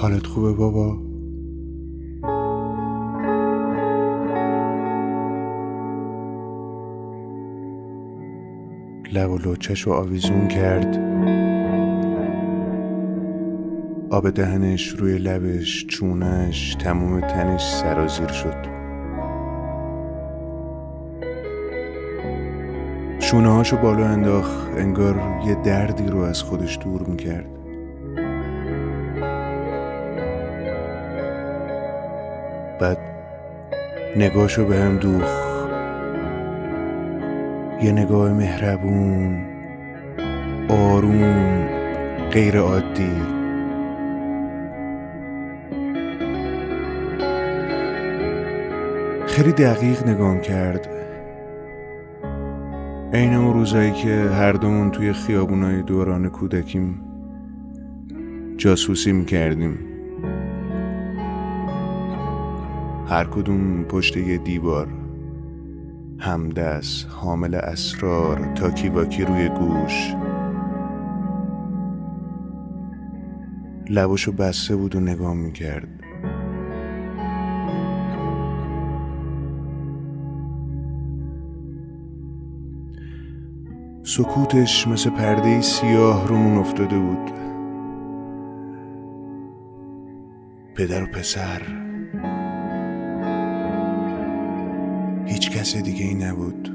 حالت خوبه بابا؟ لب و لوچش رو آویزون کرد. آب دهنش روی لبش چونش تموم تنش سرازیر شد. شونه هاشو بالا انداخت انگار یه دردی رو از خودش دور می‌کرد. بعد نگاشو به هم دوخ یه نگاه مهربون آروم غیر عادی. خیلی دقیق نگام کرد. عین اون روزایی که هر دومون توی خیابونای دوران کودکیم جاسوسی می‌کردیم. هر کدوم پشت یه دیوار. همدست حامل اسرار تاکی واکی روی گوش. لباشو بسته بود و نگاه می‌کرد. سکوتش مثل پرده سیاه رومون افتاده بود. پدر و پسر کس دیگه ای نبود.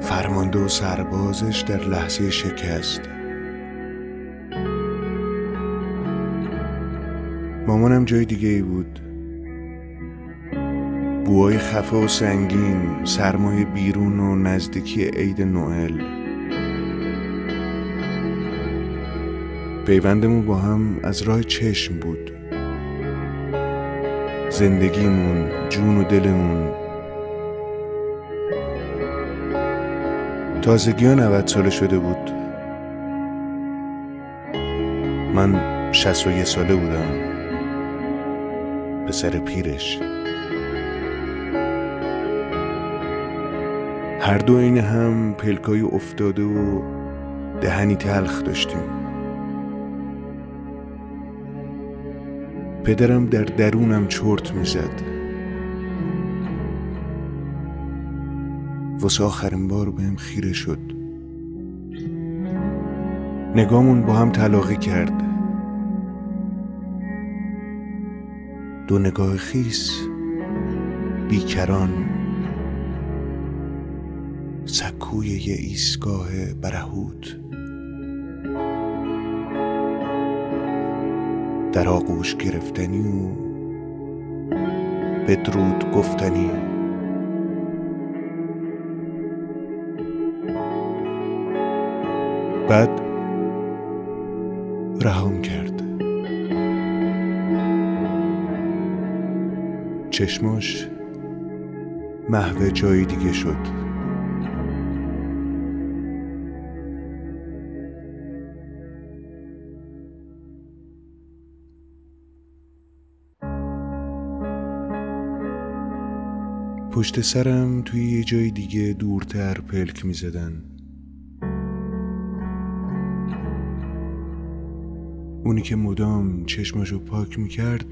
فرمانده و سربازش در لحظه شکست. مامانم جای دیگه ای بود. بوهای خفه و سنگین سرمای بیرون و نزدیکی عید نوئل. پیوندمون با هم از راه چشم بود. زندگیمون جون و دلمون. تازگی ها 90 ساله شده بود. من شست و یه ساله بودم. پسر پیرش. هر دو این هم پلکای افتاده و دهنی تلخ داشتیم. پدرم در درونم چرت می‌زد. واسه آخرین بار بهم خیره شد. نگامون با هم تلاقی کرد. دو نگاه خیس بیکران سکوی یه ایستگاه برهوت. در آغوش گرفتنی و بدرود گفتنی. بعد رهام کرد. چشماش محو جایی دیگه شد. پشت سرم توی یه جای دیگه دورتر پلک می زدن. اونی که مدام چشماشو پاک می کرد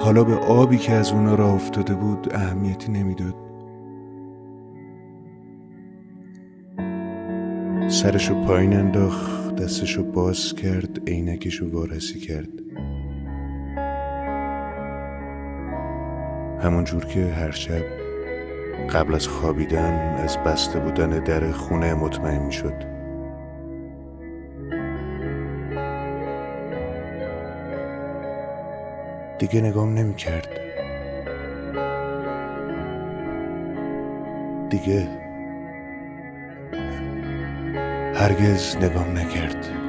حالا به آبی که از اونا راه افتاده بود اهمیتی نمی‌داد. سرشو پایین انداخت دستشو باز کرد عینکشو وارسی کرد همون جور که هر شب قبل از خوابیدن از بسته بودن در خونه مطمئن می شد دیگه نگام نمی کرد دیگه هرگز نگام نکرد.